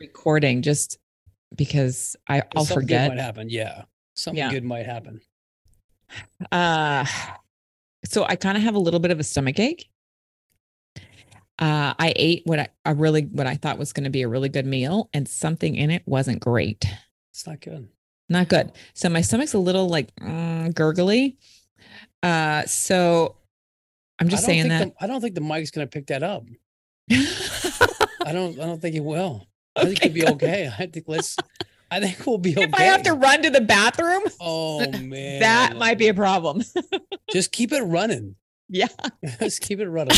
recording just because I, I'll Something good forget. might happen. Yeah. Something Yeah. good might happen. Uh, so I kind of have a little bit of a stomach ache. Uh, I ate what I, I really what I thought was going to be a really good meal, and something in it wasn't great. It's not good. Not good. So my stomach's a little like mm, gurgly. Uh, so I'm just saying that. The, I don't think the mic's gonna pick that up. I don't I don't think it will. I think Okay, it'll be good. okay. I think let's I think we'll be okay. if I have to run to the bathroom, Oh man. that might be a problem. just keep it running. yeah. Just keep it running.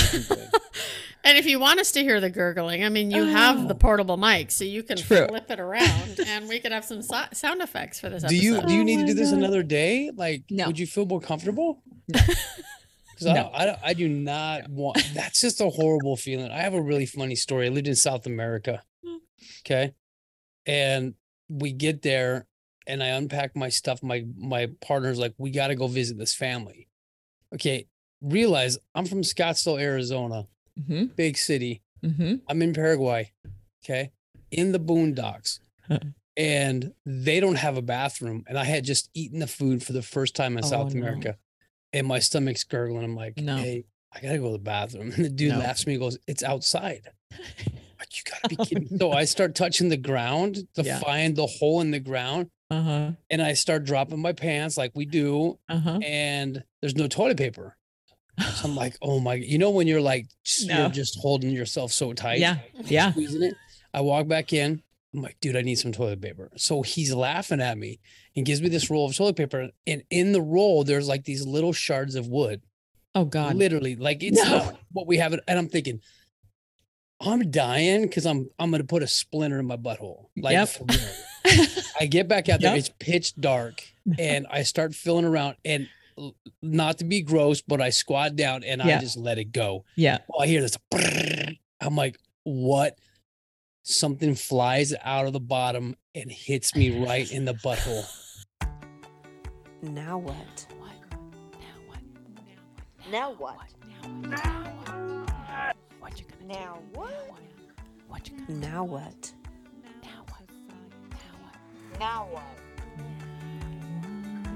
And if you want us to hear the gurgling, I mean, you have the Oh. portable mic, so you can True. flip it around, and we could have some so- sound effects for this do episode. you do you Oh need to my do this God. another day? Like No. would you feel more comfortable? No. Because I, No. don't, I, don't, I do not want that's just a horrible feeling. I have a really funny story. I lived in South America. Hmm. Okay. And we get there and I unpack my stuff. My my partner's like, we gotta go visit this family. Okay. Realize I'm from Scottsdale, Arizona, hmm big city. hmm I'm in Paraguay. Okay. In the boondocks. and they don't have a bathroom. And I had just eaten the food for the first time in Oh, South no. America. And my stomach's gurgling. I'm like, No. hey, I gotta go to the bathroom. And the dude No. laughs at me goes, It's outside. Like, you gotta be Oh, kidding. So I start touching the ground to Yeah. find the hole in the ground. Uh huh. And I start dropping my pants like we do. Uh huh. And there's no toilet paper. So I'm like, oh my, you know, when you're like, No. you're just holding yourself so tight Yeah. Yeah. squeezing it. I walk back in. I'm like, dude, I need some toilet paper. So he's laughing at me and gives me this roll of toilet paper. And in the roll, there's like these little shards of wood. Oh God. Literally, like it's No. not what we have. And I'm thinking, I'm dying because I'm I'm gonna put a splinter in my butthole. Like Yep. I get back out there, Yep. it's pitch dark, and I start feeling around and not to be gross, but I squat down and Yeah. I just let it go. yeah. Oh, I hear this. I'm like, what? Something flies out of the bottom and hits me right in the butthole. Now what? Now what? Now what? Now what? Now what? Now what? Now what? I swear to you, now what? Now what? Now what? Now what?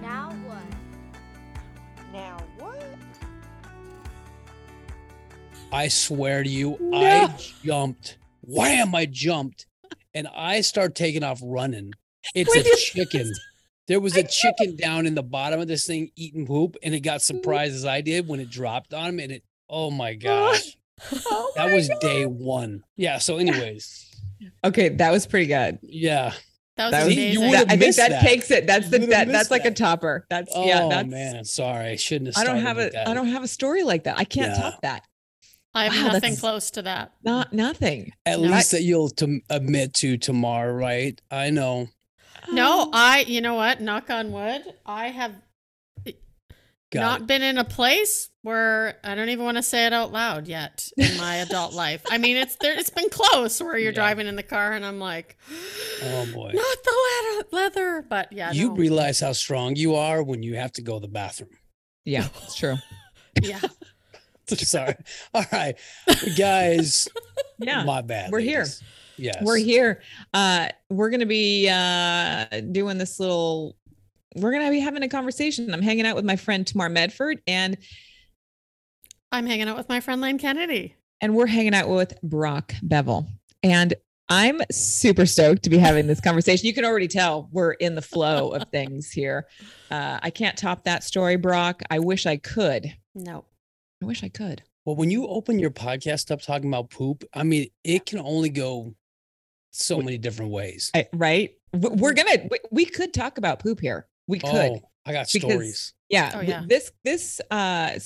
Now what? Now what? I swear to you I jumped. Wham! I jumped, and I start taking off running. It's With a your- chicken. There was a chicken down in the bottom of this thing eating poop, and it got surprised as I did when it dropped on him. And it, oh my gosh, Oh that was God. day one. Yeah. So, anyways, Okay, that was pretty good. yeah. That was That was, See, you amazing. that- I think that, that. takes it. That's You the that, that's like a topper. That's Oh yeah. That's man, sorry, I shouldn't have. I don't have with a that. I don't have a story like that. I can't Yeah. top that. I have Wow, nothing close to that. Not nothing. At No. least that you'll to admit to tomorrow, right? I know. No, oh. I. You know what? Knock on wood. I have Got not it. been in a place where I don't even want to say it out loud yet in my adult life. I mean, it's there. It's been close where you're Yeah. driving in the car and I'm like, Oh boy. not the leather, leather. But yeah, you no. realize how strong you are when you have to go to the bathroom. Yeah, it's true. yeah. Sorry. All right, guys. Yeah. my bad. we're here. Yes, We're here. Uh we're gonna be uh doing this little we're gonna be having a conversation. I'm hanging out with my friend Tamar Medford and I'm hanging out with my friend Lane Kennedy. and we're hanging out with Brock Bevell. And I'm super stoked to be having this conversation. You can already tell we're in the flow of things here. Uh, I can't top that story, Brock. I wish I could. No. I wish I could. Well, when you open your podcast up talking about poop, I mean, it can only go so many different ways. I, right? We're gonna. We, we could talk about poop here. We could. Oh, I got Because- stories. Yeah. Oh, yeah. This this uh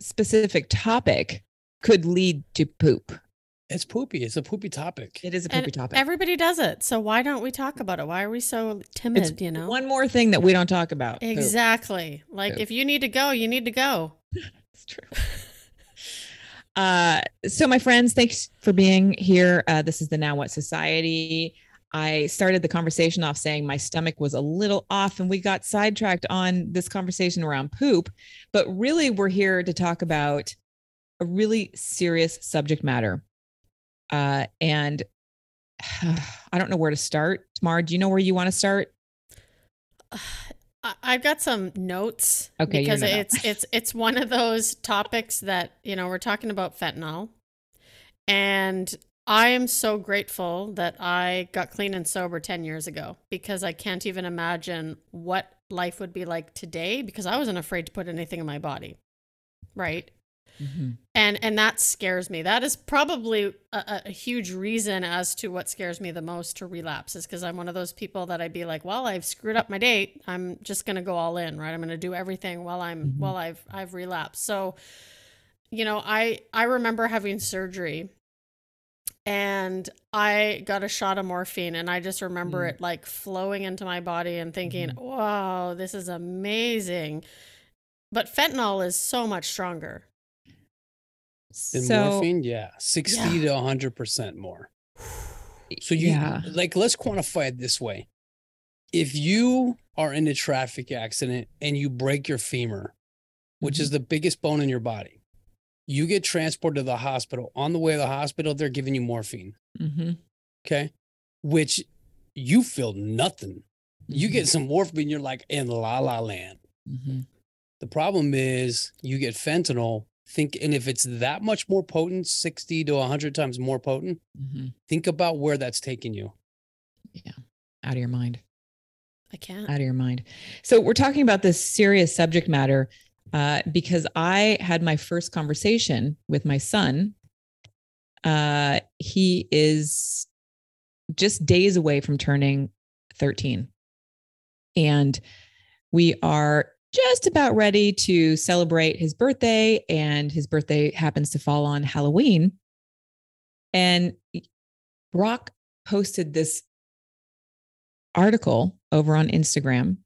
specific topic could lead to poop. It's poopy. It's a poopy topic. It is a And poopy topic. everybody does it. So why don't we talk about it? Why are we so timid, you know? One more thing that we don't talk about. Poop. Exactly. Like Poop. if you need to go, you need to go. It's true. Uh, so my friends, thanks for being here. Uh, this is the Now What Society. I started the conversation off saying my stomach was a little off, and we got sidetracked on this conversation around poop. But really, we're here to talk about a really serious subject matter, uh, and I don't know where to start. Tamar, do you know where you want to start? I've got some notes Okay, because know. it's it's it's one of those topics that you know we're talking about fentanyl, and I am so grateful that I got clean and sober ten years ago because I can't even imagine what life would be like today because I wasn't afraid to put anything in my body, right? Mhm. and and that scares me that is probably a, a- huge reason as to what scares me the most to relapse is because i'm one of those people that i'd be like well i've screwed up my date i'm just going to go all in right i'm going to do everything while i'm Mhm. while i've i've relapsed so you know i i remember having surgery and i got a shot of morphine and i just remember Mm. it like flowing into my body and thinking wow this is amazing but fentanyl is so much stronger And So, morphine, yeah, 60 Yeah. to 100% more. So you yeah. like let's quantify it this way. If you are in a traffic accident and you break your femur, which Mm-hmm. is the biggest bone in your body, you get transported to the hospital. On the way to the hospital, they're giving you morphine. Mhm. Okay. Which you feel nothing. You Mhm. get some morphine, you're like in la la land. Mhm. The problem is you get fentanyl, think, and if it's that much more potent, 60 to 100 times more potent, Mhm. think about where that's taking you. Yeah. Out of your mind. i can't out of your mind. So we're talking about this serious subject matter uh, because I had my first conversation with my son. Uh, he is just days away from turning 13. And we are just about ready to celebrate his birthday, and his birthday happens to fall on Halloween. And Brock posted this article over on Instagram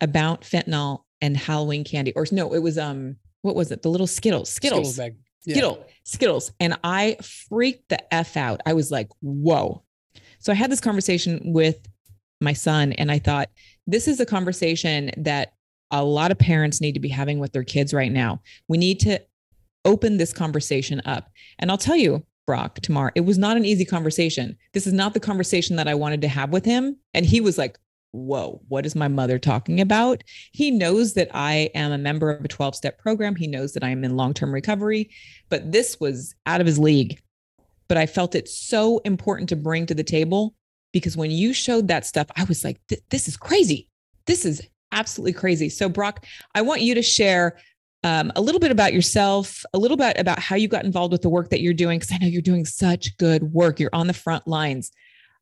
about fentanyl and Halloween candy. Or no, it was um, what was it? The little Skittles, Skittles, bag. Yeah. Skittle, Skittles. And I freaked the F out. I was like, whoa. So I had this conversation with my son, and I thought, this is a conversation that a lot of parents need to be having with their kids right now. We need to open this conversation up. And I'll tell you, Brock, Tamar, it was not an easy conversation. This is not the conversation that I wanted to have with him. And he was like, Whoa, what is my mother talking about? He knows that I am a member of a 12 step program. He knows that I am in long term recovery, but this was out of his league. But I felt it so important to bring to the table because when you showed that stuff, I was like, this is crazy. This is absolutely crazy. So, Brock, I want you to share um, a little bit about yourself, a little bit about how you got involved with the work that you're doing, because I know you're doing such good work. You're on the front lines.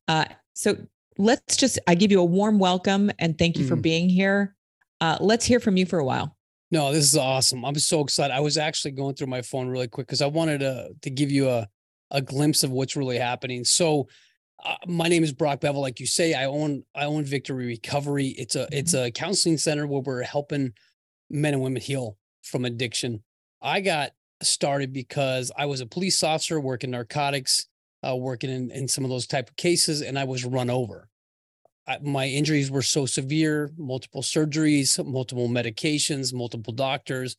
Uh, so, let's just, I give you a warm welcome and thank you for Mm. being here. Uh, let's hear from you for a while. No, this is awesome. I'm so excited. I was actually going through my phone really quick because I wanted to to give you a a glimpse of what's really happening. So, uh, my name is Brock Bevell. Like you say, I own I own Victory Recovery. It's a it's a counseling center where we're helping men and women heal from addiction. I got started because I was a police officer working narcotics, uh, working in in some of those type of cases, and I was run over. I, my injuries were so severe, multiple surgeries, multiple medications, multiple doctors.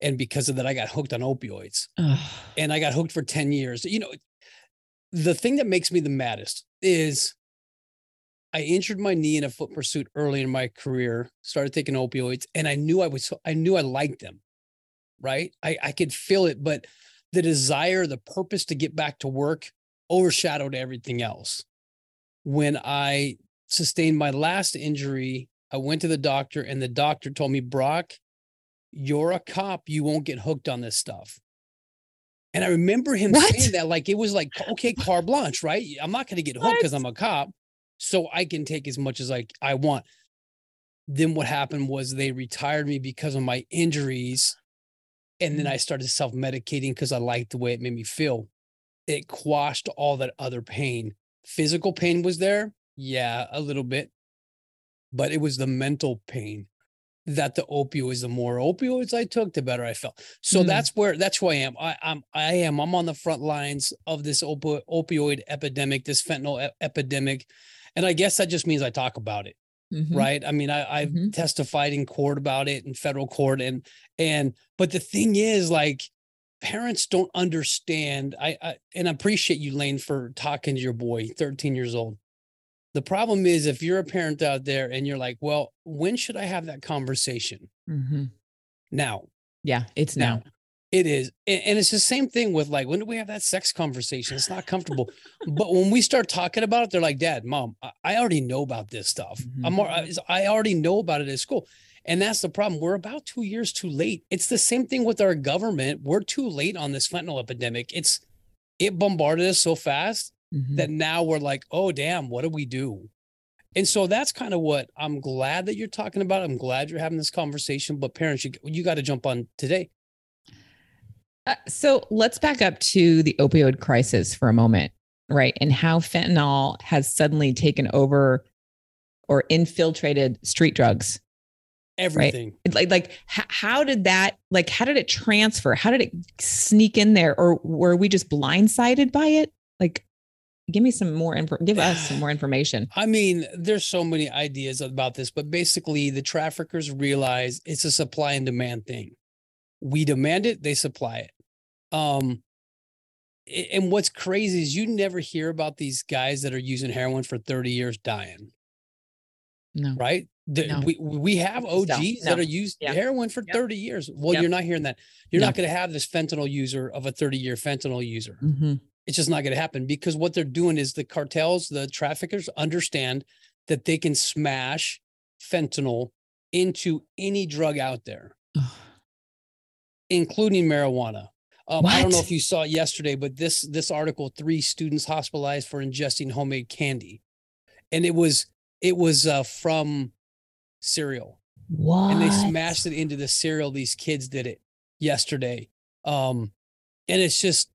And because of that, I got hooked on opioids Ugh. and I got hooked for 10 years. You know, the thing that makes me the maddest is I injured my knee in a foot pursuit early in my career, started taking opioids, and I knew I was, I knew I liked them, right? I, I could feel it, but the desire, the purpose to get back to work overshadowed everything else. When I sustained my last injury, I went to the doctor, and the doctor told me, Brock, you're a cop. You won't get hooked on this stuff. And I remember him What? saying that like it was like, okay, car blanche, right? I'm not going to get hooked because I'm a cop. So I can take as much as like I want. Then what happened was they retired me because of my injuries. And then Mm. I started self-medicating because I liked the way it made me feel. It quashed all that other pain. Physical pain was there. Yeah, a little bit. But it was the mental pain that the opioids, the more opioids I took, the better I felt. So Mm. that's where that's who I am. I, I'm I am I'm on the front lines of this opo- opioid epidemic, this fentanyl e- epidemic, and I guess that just means I talk about it, Mhm. right? I mean, I, I've Mhm. testified in court about it in federal court, and and but the thing is, like, parents don't understand. I, I and I appreciate you, Lane, for talking to your boy, 13 years old. The problem is if you're a parent out there and you're like, well, when should I have that conversation? Mhm. Now, Yeah, it's now. now. It is. And it's the same thing with like, when do we have that sex conversation? It's not comfortable. but when we start talking about it, they're like, Dad, Mom, I- already know about this stuff. Mhm. I'm I already know about it at school. And that's the problem. We're about two years too late. It's the same thing with our government. We're too late on this fentanyl epidemic. It's it bombarded us so fast Mhm. that now we're like, oh damn, what do we do? And so that's kind of what I'm glad that you're talking about. I'm glad you're having this conversation. But parents, you you got to jump on today. Uh, so let's back up to the opioid crisis for a moment, right? And how fentanyl has suddenly taken over or infiltrated street drugs. Everything. It- Like, like how did that, like, how did it transfer? How did it sneak in there? Or were we just blindsided by it? Like, give me some more info, give us some more information. I mean, there's so many ideas about this, but basically, the traffickers realize it's a supply and demand thing. We demand it, they supply it. Um, and what's crazy is you never hear about these guys that are using heroin for 30 years dying, No. right? The- No. We we have No, OGs that are used Yeah. heroin for Yep. 30 years. Well, Yep. you're not hearing that. You're No. not going to have this fentanyl user of a 30 year fentanyl user. Mhm. It's just not going to happen because what they're doing is the cartels, the traffickers understand that they can smash fentanyl into any drug out there, including marijuana. Um, I don't know if you saw it yesterday, but this this article: three students hospitalized for ingesting homemade candy, and it was it was uh, from cereal, What? and they smashed it into the cereal. These kids did it yesterday, um, and it's just.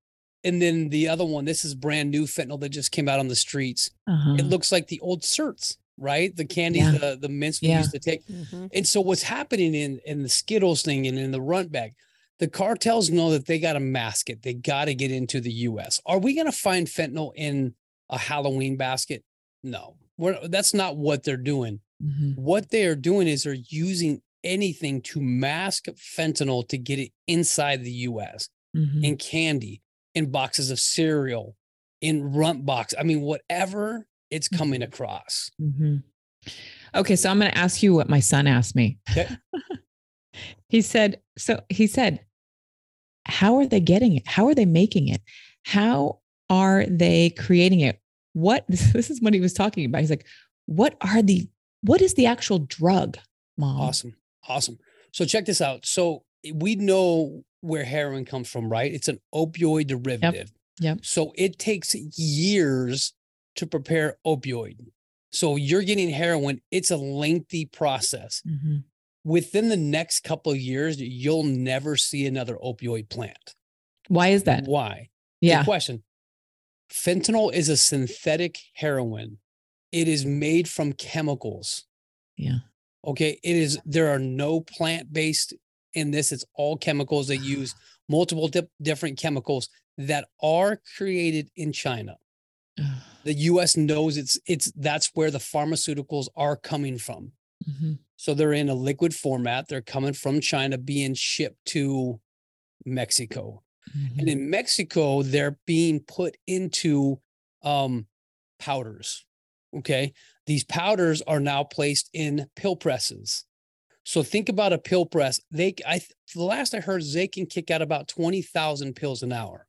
And then the other one, this is brand new fentanyl that just came out on the streets. Uh-huh. It looks like the old certs, right? The candies, Yeah. the the mints we Yeah. used to take. Mhm. And so what's happening in in the Skittles thing and in the runt bag, the cartels know that they got to mask it. They got to get into the US. Are we going to find fentanyl in a Halloween basket? No. We're, that's not what they're doing. Mhm. What they are doing is they're using anything to mask fentanyl to get it inside the US Mhm. in candy, in boxes of cereal, in runt box. I mean, whatever it's coming across. Mhm. Okay, so I'm going to ask you what my son asked me. Okay. he said, so he said, how are they getting it? How are they making it? How are they creating it? What this is what he was talking about. He's like, what are the what is the actual drug, mom? Awesome. Awesome. So check this out. So we know where heroin comes from, right? It's an opioid derivative. Yep. So it takes years to prepare opioid. So you're getting heroin, it's a lengthy process. Mhm. Within the next couple of years, you'll never see another opioid plant. Why is that? Why? Good Yeah. question. Fentanyl is a synthetic heroin. It is made from chemicals. Yeah. Okay. It is, there are no plant based in this. It's all chemicals. They use multiple different chemicals that are created in China. The US knows it's, it's, that's where the pharmaceuticals are coming from. Mhm. So they're in a liquid format. They're coming from China, being shipped to Mexico. Mhm. And in Mexico, they're being put into um, powders. Okay. These powders are now placed in pill presses. So think about a pill press. They, I, the last I heard, they can kick out about 20,000 pills an hour.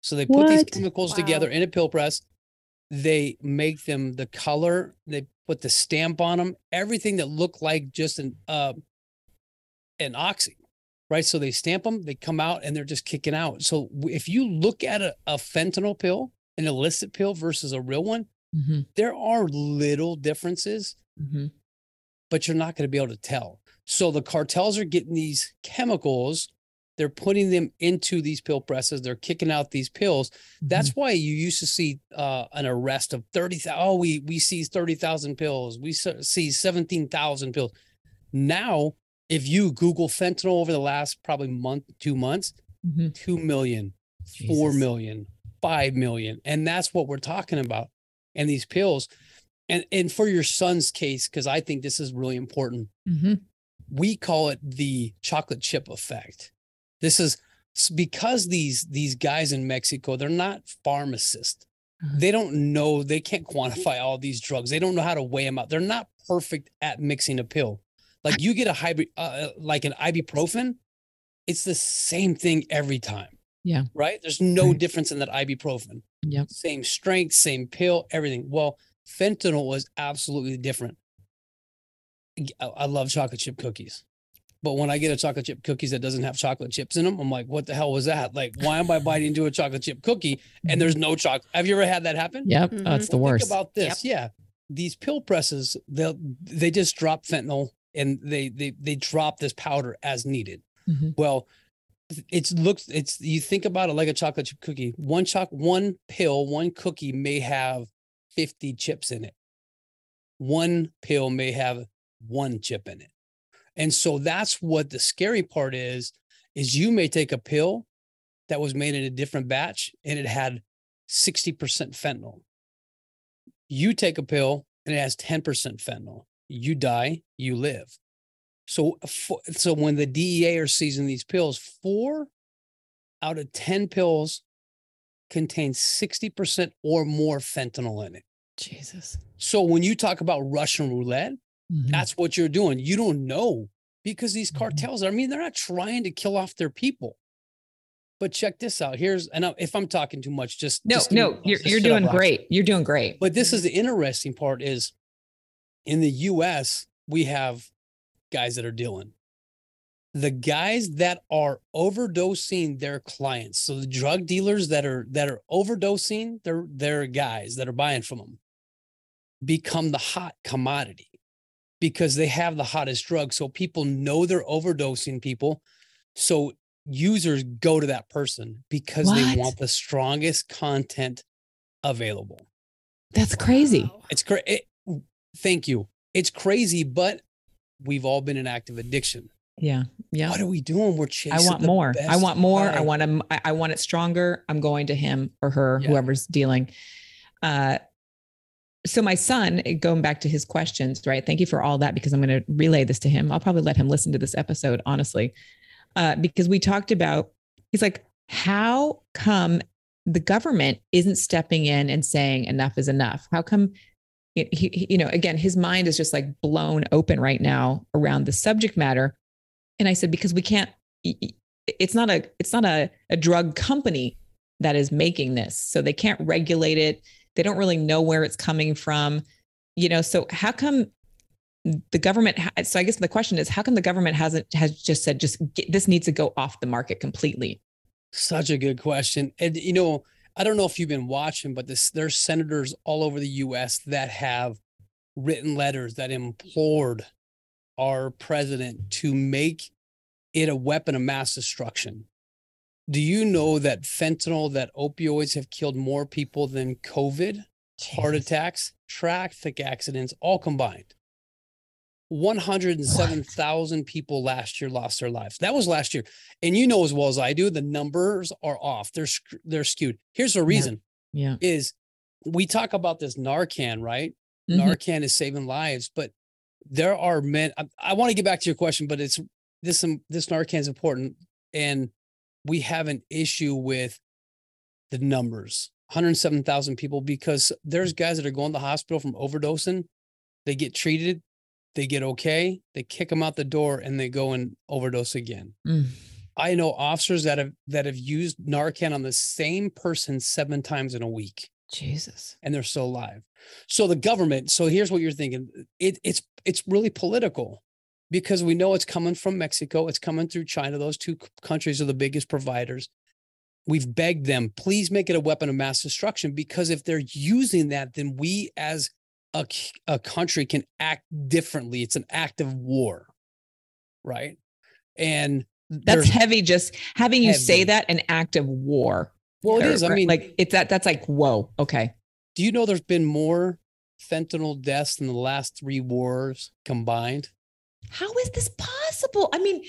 So they put these What? chemicals together in a pill press. They make them the color, they put the stamp on them, everything that looked like just an, uh, an oxy right? So they stamp them, they come out, and they're just kicking out. So if you look at a, a fentanyl pill, an illicit pill versus a real one, Mhm. there are little differences, Mhm. but you're not going to be able to tell. So the cartels are getting these chemicals, they're putting them into these pill presses, they're kicking out these pills. That's Mm-hmm. why you used to see uh, an arrest of 30,000. Oh, we, we see 30,000 pills, we see 17,000 pills. Now, if you Google fentanyl over the last probably month, two months, Mhm. 2 million, four Jesus. million, five million. And that's what we're talking about. And these pills. And and for your son's case, because I think this is really important, Mhm. we call it the chocolate chip effect. This is because these these guys in Mexico, they're not pharmacists. Uh-huh. They don't know, they can't quantify all these drugs. They don't know how to weigh them out. They're not perfect at mixing a pill. Like you get a hybrid, uh, like an ibuprofen, it's the same thing every time. Yeah. Right. There's no Right. difference in that ibuprofen. Yep. Same strength, same pill, everything. Well, fentanyl was absolutely different. I I love chocolate chip cookies. But when I get a chocolate chip cookies that doesn't have chocolate chips in them, I'm like, what the hell was that? Like, why am I biting into a chocolate chip cookie and there's no chocolate? Have you ever had that happen? Yep. Mhm. Oh, it's the Well, worst. Think about this. Yeah. These pill presses, they'll they just drop fentanyl and they they they drop this powder as needed. Mhm. Well, it's looks it's you think about it like a chocolate chip cookie. One choc one pill, one cookie may have 50 chips in it. One pill may have one chip in it. And so that's what the scary part is is you may take a pill that was made in a different batch and it had 60% fentanyl. You take a pill and it has 10% fentanyl. You die, you live. So, so when the DEA are seizing these pills, four out of 10 pills contain 60% or more fentanyl in it. Jesus. So when you talk about Russian roulette, Mhm. that's what you're doing. You don't know because these Mhm. cartels, I mean, they're not trying to kill off their people. But check this out. Here's, and I- if I'm talking too much, just No, just no, you're you're doing great. You're doing great. But this is the interesting part is in the US, we have guys that are dealing. The guys that are overdosing their clients. So the drug dealers that are that are overdosing their their guys that are buying from them become the hot commodity because they have the hottest drug. So people know they're overdosing people. So users go to that person because they want the strongest content available. That's crazy. Wow. It's crazy. Thank you. It's crazy, but we've all been in active addiction. Yeah. Yeah. What are we doing? We're chasing. I want more. I want more. I want. I I want it stronger. I'm going to him or her, Yeah. whoever's dealing. Uh, so my son, eh, going back to his questions, right? Thank you for all that because I'm going to relay this to him. I'll probably let him listen to this episode, honestly, uh, because we talked about. He's like, how come the government isn't stepping in and saying enough is enough? How come? He, you know, again, his mind is just like blown open right now around the subject matter. And I said, because we can't it's not a it's not a, a drug company that is making this so they can't regulate it they don't really know where it's coming from you know so how come the government ha- so i guess the question is how come the government hasn't has just said just get, this needs to go off the market completely Such a good question. And you know, I don't know if you've been watching, but this there's senators all over the US that have written letters that implored our president to make it a weapon of mass destruction. Do you know that fentanyl, that opioids have killed more people than COVID, heart attacks, traffic accidents, all combined? 107,000 people last year lost their lives. That was last year. And you know as well as I do, the numbers are off. They're they're skewed. Here's the reason yeah is we talk about this Narcan, right? Mhm. Narcan is saving lives, but there are men I, I want to get back to your question, but it's this um, this Narcan is important and we have an issue with the numbers. 107,000 people because there's guys that are going to the hospital from overdosing. They get treated, they get okay, they kick them out the door and they go and overdose again. Mm. I know officers that have that have used Narcan on the same person seven times in a week jesus and they're still alive. So the government, so here's what you're thinking. It, it's it's really political because we know it's coming from Mexico, it's coming through China. Those two countries are the biggest providers. We've begged them, please make it a weapon of mass destruction because if they're using that, then we as a, a country can act differently. It's an act of war, right? And that's heavy just having you say that an act of war well, it Or- is. I mean, like it's that that's like whoa okay do you know there's been more fentanyl deaths in the last three wars combined? how is this possible i mean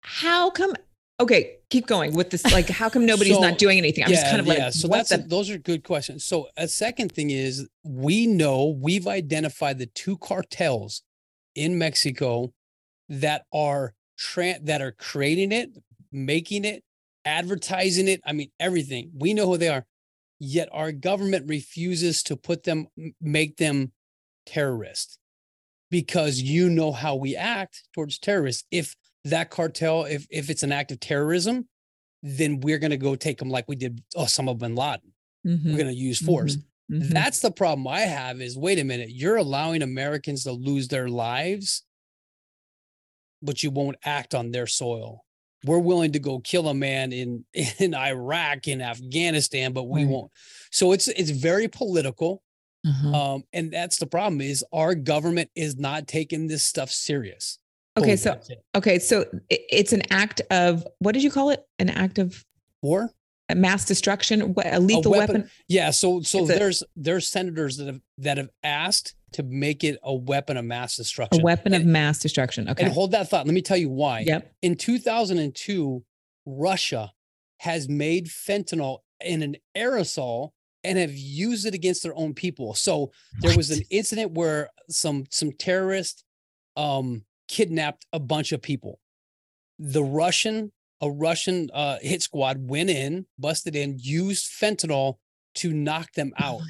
how come okay keep going with this like how come nobody's So, not doing anything i'm just kind of like yeah. so that's the those are good questions. So a second thing is we know we've identified the two cartels in Mexico that are tra- that are creating it, making it, advertising it. I mean, everything. We know who they are. Yet our government refuses to put them, make them terrorists because you know how we act towards terrorists. If that cartel, if if it's an act of terrorism, then we're gonna go take them like we did Osama bin Laden. Mhm, We're gonna use force. mhm. That's the problem I have is wait a minute, you're allowing Americans to lose their lives, but you won't act on their soil. We're willing to go kill a man in in Iraq, in Afghanistan, but we Right. won't. So it's it's very political. Uh-huh. Um, and that's the problem is our government is not taking this stuff serious. Okay, Boom, so okay, so it's an act of what did you call it? An act of war. a mass destruction, a lethal weapon- weapon. Yeah, so so It's a- there's there's senators that have that have asked to make it a weapon of mass destruction. A destruction. weapon of mass destruction. Okay. and hold that thought. Let me tell you why. Yep. in 2002, Russia has made fentanyl in an aerosol and have used it against their own people. So there was an incident where some some terrorists um kidnapped a bunch of people. The Russian a Russian uh hit squad went in, busted in, used fentanyl to knock them Oh out.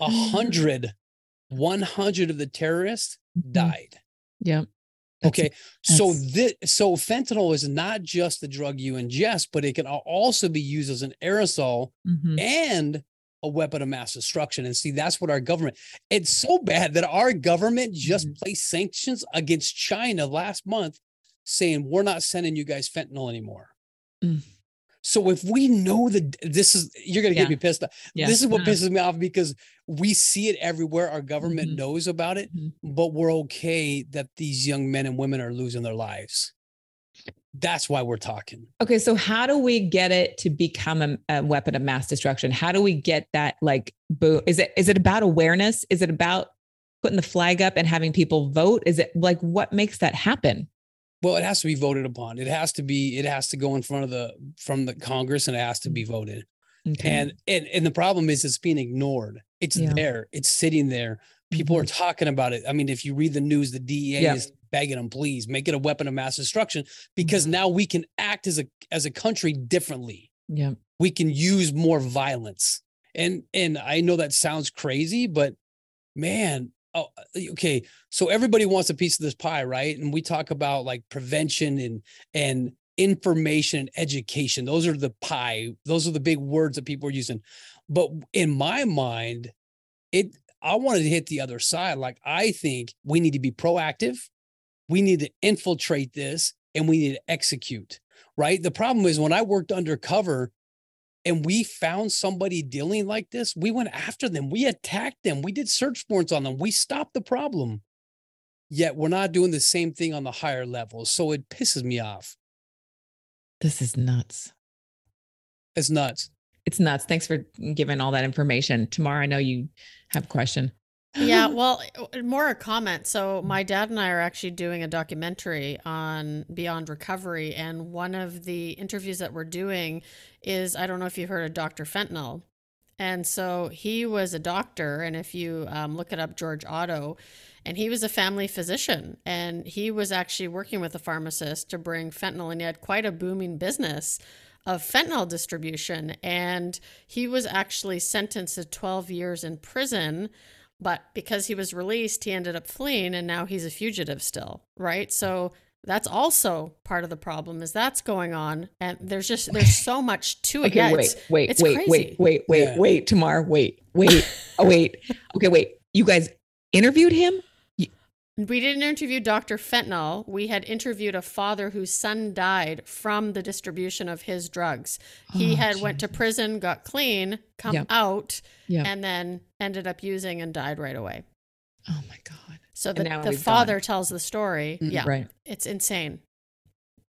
A hundred, 100 of the terrorists Mhm. died. Yep. That's- Okay. So this so fentanyl is not just the drug you ingest, but it can also be used as an aerosol Mhm. and a weapon of mass destruction. And see, that's what our government, it's so bad that our government just Mhm. placed sanctions against China last month saying we're not sending you guys fentanyl anymore. Mm. So if we know that this is you're gonna Yeah. get me pissed off. Yeah. This is what no. pisses me off because we see it everywhere. Our government Mhm. knows about it Mhm. but we're okay that these young men and women are losing their lives. That's why we're talking. Okay, so how do we get it to become a, a weapon of mass destruction? How do we get that like boo? Is it is it about awareness? Is it about putting the flag up and having people vote? Is it like what makes that happen? Well, it has to be voted upon. It has to be. It has to go in front of the from the Congress, and it has to be voted. Okay. And and and the problem is, it's being ignored. It's Yeah. there. It's sitting there. People are talking about it. I mean, if you read the news, the DEA Yeah. is begging them, please make it a weapon of mass destruction, because Mhm. now we can act as a as a country differently. yeah. we can use more violence and and i know that sounds crazy but man oh okay so everybody wants a piece of this pie right and we talk about like prevention and and information and education those are the pie those are the big words that people are using but in my mind it i wanted to hit the other side like i think we need to be proactive we need to infiltrate this and we need to execute right the problem is when i worked undercover and we found somebody dealing like this, we went after them. We attacked them. We did search warrants on them. We stopped the problem. Yet we're not doing the same thing on the higher levels. So it pisses me off. This is nuts. It's nuts. It's nuts. Thanks for giving all that information. Tamar, I know you have a question. yeah, well, uh, more a comment. So my dad and I are actually doing a documentary on Beyond Recovery, and one of the interviews that we're doing is I don't know if you've heard of Dr. Fentanyl, and so he was a doctor, and if you um, look it up, George Otto, and he was a family physician, and he was actually working with a pharmacist to bring fentanyl, and he had quite a booming business of fentanyl distribution, and he was actually sentenced to 12 years in prison but because he was released he ended up fleeing and now he's a fugitive still right so that's also part of the problem is that's going on and there's just there's so much to it Okay, yeah, wait, it's- wait, it's wait, crazy. wait, wait, wait, Yeah. wait, Tamar, wait, wait, oh, wait. Okay, wait. You guys interviewed him? We didn't interview dr fentanyl we had interviewed a father whose son died from the distribution of his drugs he Oh, had went to prison got clean come Yep. out Yep. and then ended up using and died right away Oh my God. so the, the father gone. tells the story Mm, yeah Right. it's insane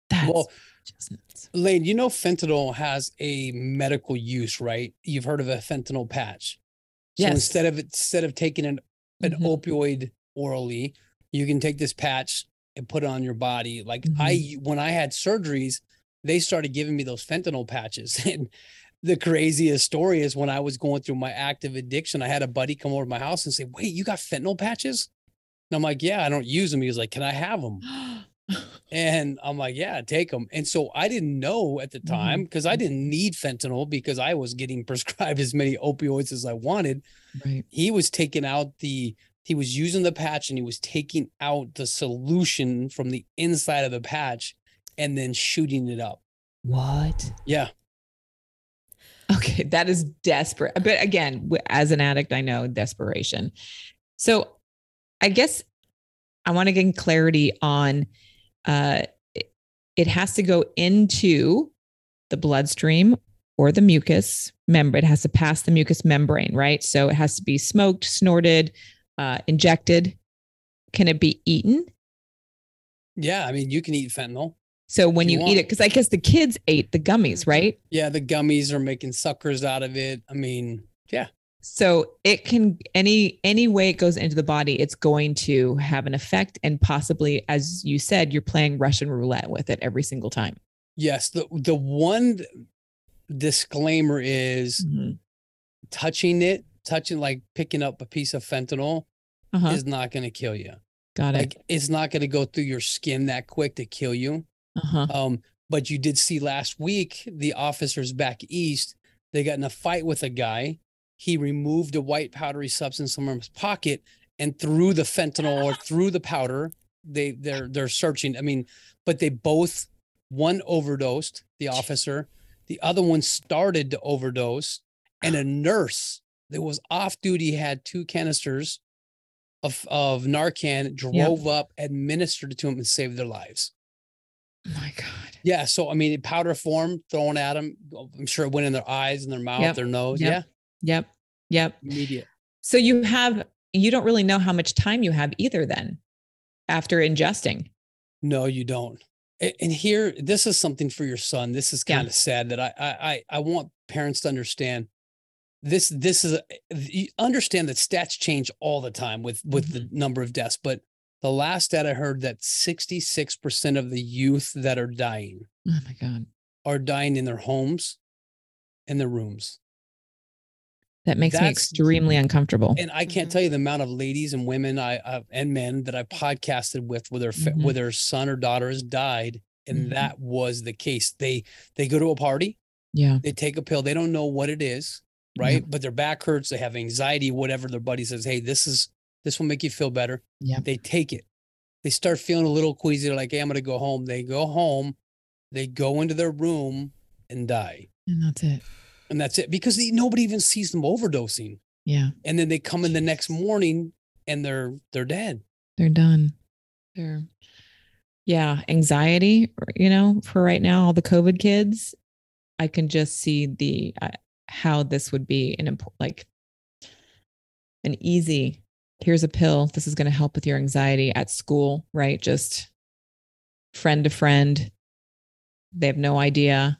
That's Well, just. Lane, you know, fentanyl has a medical use, right? You've heard of a fentanyl patch. So Yes. instead of instead of taking an, an Mhm. opioid orally, you can take this patch and put it on your body. Like Mm-hmm. I, when I had surgeries, they started giving me those fentanyl patches. And the craziest story is when I was going through my active addiction, I had a buddy come over to my house and say, "Wait, you got fentanyl patches?" And I'm like, "Yeah, I don't use them." He was like, "Can I have them?" And I'm like, yeah, take them. And so I didn't know at the time because I didn't need fentanyl because I was getting prescribed as many opioids as I wanted. Right. He was taking out the, he was using the patch and he was taking out the solution from the inside of the patch and then shooting it up. What? Yeah. Okay, that is desperate. But again, as an addict, I know desperation. So I guess I want to gain clarity on uh it- it has to go into the bloodstream or the mucus membrane. It has to pass the mucus membrane, right? So it has to be smoked, snorted, uh, injected. Can it be eaten? Yeah. I mean, you can eat fentanyl. So when You you, eat it, because I guess the kids ate the gummies, Mhm. right? Yeah. The gummies are making suckers out of it. I mean, yeah. So it can any any way it goes into the body, it's going to have an effect, and possibly, as you said, you're playing Russian roulette with it every single time. Yes. The, the one disclaimer is Mhm. touching it, touching like picking up a piece of fentanyl Uh-huh. is not going to kill you. Got it. Like it's not going to go through your skin that quick to kill you. Uh-huh. Um, but you did see last week the officers back east, they got in a fight with a guy. He removed a white powdery substance from his pocket and threw the fentanyl or threw the powder. They they're they're searching. I mean, but they both one overdosed, the officer, the other one started to overdose, and a nurse that was off duty had two canisters of, of Narcan, drove up, administered it to them, and saved their lives. My God. Yeah. So I mean, in powder form thrown at them. I'm sure it went in their eyes and their mouth, Yep, their nose. yep. Yeah. Yep. Yep. Immediate. So you have you don't really know how much time you have either then after ingesting. No, you don't. And here, this is something for your son. This is Yeah. kind of sad that I, I I I want parents to understand. This this is a, you understand that stats change all the time with with the number of deaths, but the last stat I heard that 66% of the youth that are dying Oh my God. are dying in their homes and their rooms. That makes me extremely uncomfortable. and I can't Mhm. tell you the amount of ladies and women I uh, and men that I podcasted with, where their Mhm. where their son or daughter has died, and Mhm. that was the case. They they go to a party, yeah. they take a pill, they don't know what it is, Yeah. right? But their back hurts, they have anxiety, whatever. Their buddy says, "Hey, this is this will make you feel better." Yeah. They take it. They start feeling a little queasy. They're like, "Hey, I'm gonna go home." They go home, they go into their room and die, And that's it. and that's it because they, nobody even sees them overdosing Yeah. and then they come in the next morning and they're they're dead. They're done. They're yeah, anxiety, you know, for right now all the COVID kids, I can just see the uh, how this would be an important like an easy here's a pill. This is going to help with your anxiety at school, right? Just friend to friend. They have no idea.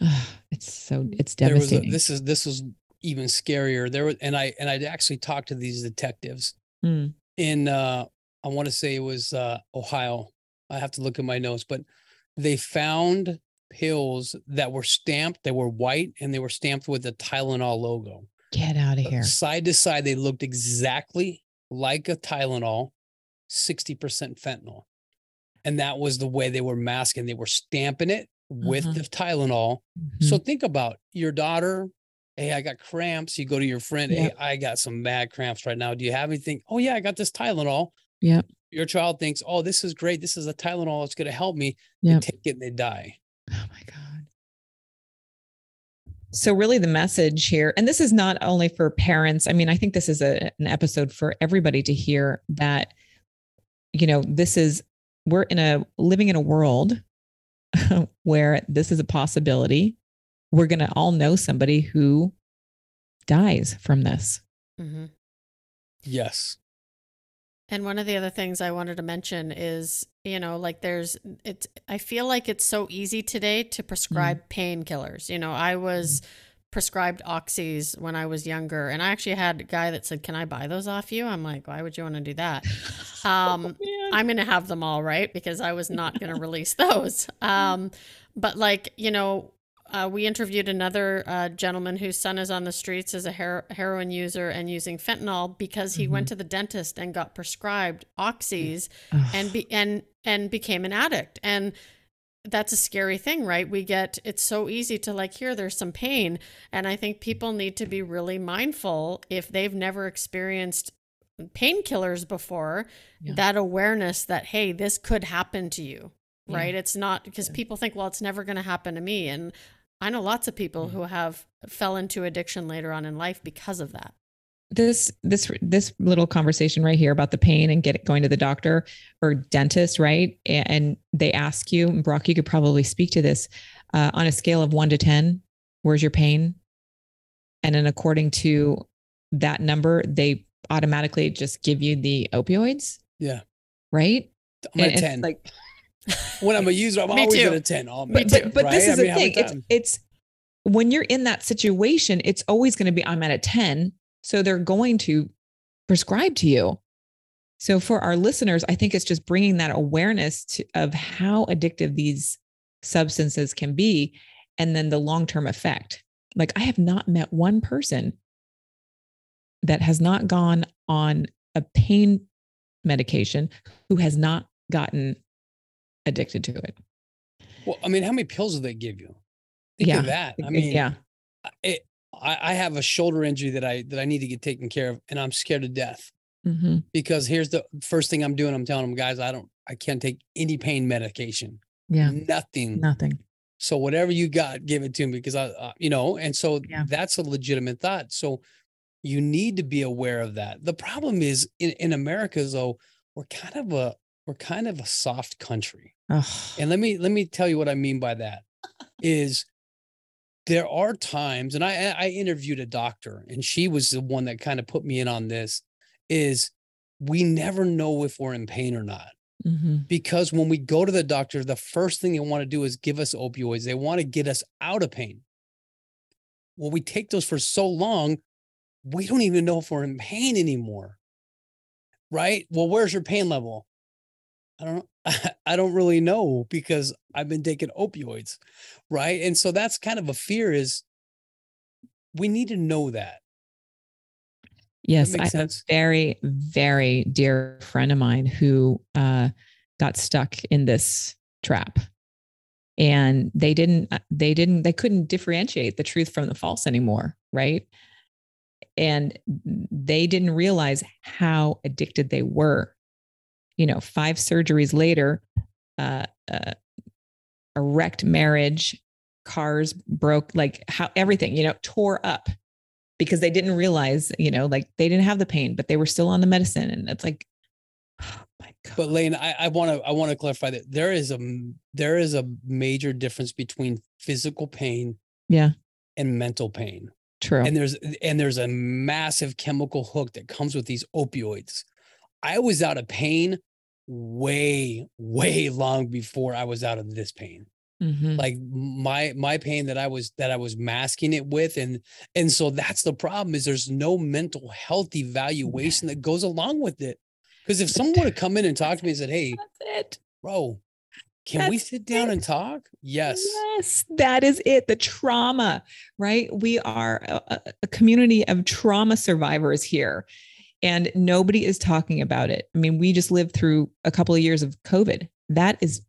Ugh, it's so it's was a, devastating. this is this was even scarier. There was and I and I actually talked to these detectives Mm, in uh I want to say it was uh Ohio. I have to look at my notes, but they found pills that were stamped, they were white and they were stamped with the Tylenol logo. get out of Uh, here. Side to side, they looked exactly like a Tylenol, 60% fentanyl. And that was the way they were masking. They were stamping it with Uh-huh. the Tylenol. So Mhm. think about your daughter. Hey, I got cramps. You go to your friend. Hey, I got some bad cramps right now. Do you have anything? Oh, yeah, I got this Tylenol. Yeah. Your child thinks, oh, this is great. This is a Tylenol. It's going to help me. Yep. They take it and they die. Oh my God. So, really, the message here, and this is not only for parents, I mean, I think this is a, an episode for everybody to hear that, you know, this is, we're in a living in a world where this is a possibility. We're going to all know somebody who dies from this. Mm-hmm. Yes. And one of the other things I wanted to mention is, you know, like there's it's I feel like it's so easy today to prescribe painkillers. You know, I was prescribed oxys when I was younger and I actually had a guy that said, "Can I buy those off you?" I'm like, "Why would you want to do that?" Um I'm going to have them all, right? Because I was not going to release those. Um but like, you know, uh, we interviewed another uh, gentleman whose son is on the streets as a hero- heroin user and using fentanyl because he went to the dentist and got prescribed oxys Ugh. and be- and and became an addict and that's a scary thing right we get it's so easy to like here there's some pain and i think people need to be really mindful if they've never experienced painkillers before Yeah. that awareness that hey this could happen to you Yeah. right it's not because Yeah. people think well it's never going to happen to me and i know lots of people who have fell into addiction later on in life because of that. This this this little conversation right here about the pain and get going to the doctor or dentist right? And they ask you and brock you could probably speak to this uh, on a scale of 1 to 10 where's your pain? And then according to that number they automatically just give you the opioids? Yeah. right? I'm at And it's 10. like when I'm a user, I'm Me always too. at a 10. All Me but, too. but, but this right? is I the mean, how thing it's it's when you're in that situation it's always going to be i'm at a 10 so they're going to prescribe to you so for our listeners i think it's just bringing that awareness to, of how addictive these substances can be and then the long-term effect like i have not met one person that has not gone on a pain medication who has not gotten addicted to it Well, I mean, how many pills do they give you? Think Yeah. that. I mean, yeah it, I, I have a shoulder injury that I that I need to get taken care of, and I'm scared to death hmm because here's the first thing I'm doing. I'm telling them, guys, I don't, I can't take any pain medication. yeah Nothing. nothing So whatever you got, give it to me because I, uh, you know, and so Yeah. that's a legitimate thought. So you need to be aware of that. The problem is in, in America, though, we're kind of a we're kind of a soft country. And let me let me tell you what I mean by that is there are times, and I I interviewed a doctor, and she was the one that kind of put me in on this. Is we never know if we're in pain or not Mhm. because when we go to the doctor, the first thing they want to do is give us opioids. They want to get us out of pain. Well, we take those for so long, we don't even know if we're in pain anymore. Right? Well, where's your pain level? I don't I don't really know because I've been taking opioids. Right? And so that's kind of a fear is we need to know that. Yes, that I makes have a very, very dear friend of mine who uh, got stuck in this trap, and they didn't, uh, they didn't, they couldn't differentiate the truth from the false anymore, right? And they didn't realize how addicted they were. You know, five surgeries later, uh, uh, a wrecked marriage, cars broke, like how everything, you know, tore up because they didn't realize, you know, like they didn't have the pain, but they were still on the medicine. And it's like, oh my God. But Lane, I, I want to I want to clarify that there is a, there is a major difference between physical pain yeah, and mental pain. true. And there's and there's a massive chemical hook that comes with these opioids. I was out of pain way way long before I was out of this pain. Mhm. Like my my pain that I was that I was masking it with and and so that's the problem is there's no mental health evaluation that goes along with it. Because if someone would have come in and talked to me and said, "Hey, That's it. bro, can we sit down it. and talk? Yes. Yes, that is it. The trauma, right? We are a- a community of trauma survivors here, and nobody is talking about it. I mean, we just lived through a couple of years of COVID. That is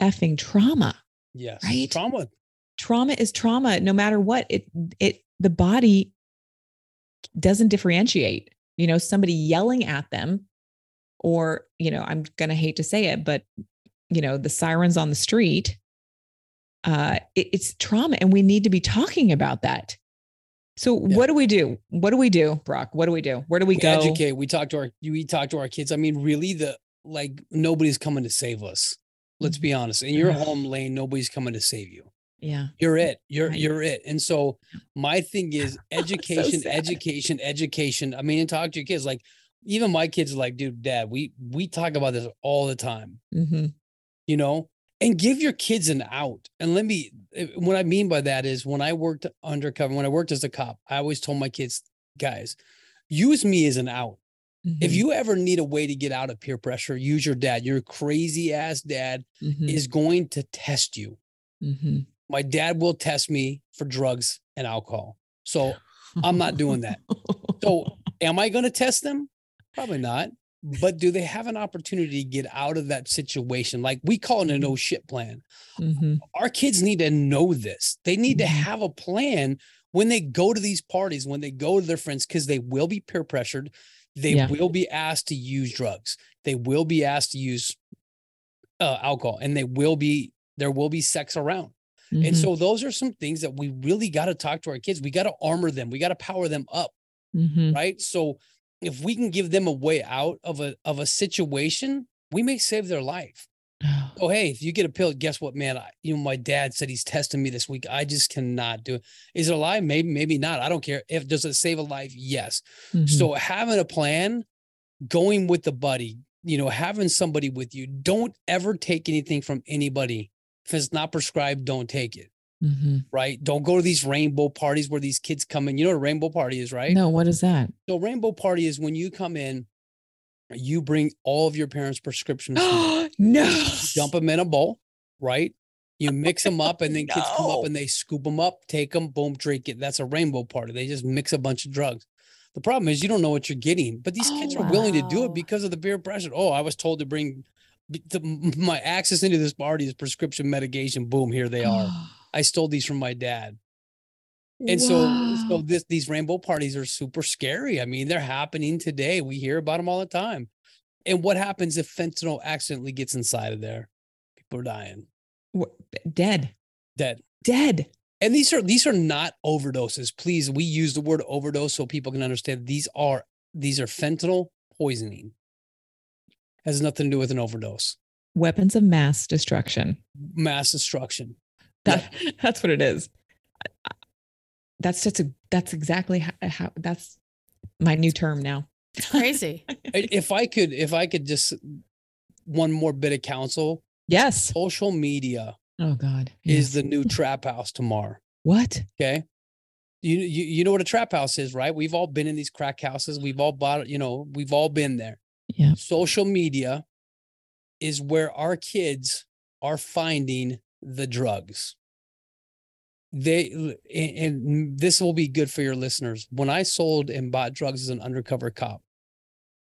effing trauma. Yes. Right? Trauma. Trauma is trauma, no matter what. It it the body doesn't differentiate. You know, somebody yelling at them, or you know, I'm gonna hate to say it, but you know, the sirens on the street uh, it- it's trauma and we need to be talking about that. So Yeah. what do we do? What do we do, Brock? What do we do? Where do we, We go? educate. We talk to our we talk to our kids. I mean, really, the like nobody's coming to save us. Let's be honest. In your home lane, nobody's coming to save you. Yeah. You're it. You're Right. you're it. And so my thing is education, sad. education, education. I mean, and talk to your kids. Like even my kids are like, dude, dad, we we talk about this all the time. hmm you know, and give your kids an out. And let me, eh, what I mean by that is when I worked undercover, when I worked as a cop, I always told my kids, guys, use me as an out. If Mm-hmm. you ever need a way to get out of peer pressure, use your dad. Your crazy ass dad Mm-hmm. is going to test you. hmm My dad will test me for drugs and alcohol. So I'm not doing that. So am I going to test them? Probably not. But do they have an opportunity to get out of that situation? Like we call it a no shit plan. Mhm. Our kids need to know this. They need to Mhm. have a plan when they go to these parties, when they go to their friends, because they will be peer pressured. They Yeah. will be asked to use drugs. They will be asked to use uh, alcohol, and they will be there will be sex around. And Mhm. so those are some things that we really got to talk to our kids. We got to armor them. We got to power them up, Mhm. right? So if we can give them a way out of a of a situation, we may save their life. Oh, hey, if you get a pill, guess what, man? I, you know, my dad said he's testing me this week. I just cannot do it. Is it a lie? Maybe, maybe not. I don't care. If does it save a life? Yes. Mhm. So having a plan, going with the buddy, you know, having somebody with you. Don't ever take anything from anybody. If it's not prescribed, don't take it. Mhm. Right. Don't go to these rainbow parties where these kids come in. You know what a rainbow party is, right? No, what is that? So rainbow party is when you come in, you bring all of your parents' prescriptions. no. dump them in a bowl, right? You mix them up, and then kids come up and they scoop them up, take them, boom, drink it. That's a rainbow party. They just mix a bunch of drugs. The problem is you don't know what you're getting, but these kids Oh, are willing to do it because of the peer pressure. Oh, I was told to bring the, my access into this party is prescription medication. Boom, here they are. I stole these from my dad. And so, so this these rainbow parties are super scary. I mean, they're happening today. We hear about them all the time. And what happens if fentanyl accidentally gets inside of there? People are dying, dead, dead. dead. And these are these are not overdoses. Please, we use the word overdose so people can understand. These are these are fentanyl poisoning. Has nothing to do with an overdose. Weapons of mass destruction. Mass destruction. Yeah. That's what it is. I- I- That's just a, that's exactly how, how that's my new term now. It's crazy. If I could, if I could just one more bit of counsel, Yes. social media Oh God. is the new trap house Tamar. what? Okay. You, you you know what a trap house is, right? We've all been in these crack houses. We've all bought, you know, we've all been there. Yeah. Social media is where our kids are finding the drugs. They and, this will be good for your listeners. When I sold and bought drugs as an undercover cop,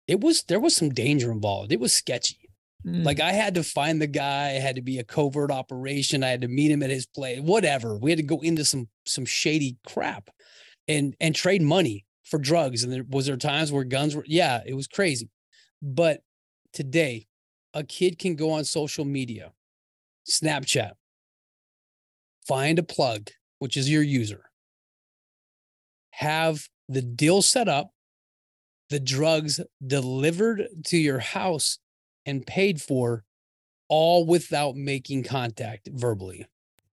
it was there was some danger involved. It was sketchy. Mm. Like I had to find the guy. It had to be a covert operation. I had to meet him at his place. Whatever. We had to go into some some shady crap, and and trade money for drugs. And there was there times where guns were. Yeah, it was crazy. But today, a kid can go on social media, Snapchat, find a plug, which is your user, have the deal set up, the drugs delivered to your house and paid for all without making contact verbally,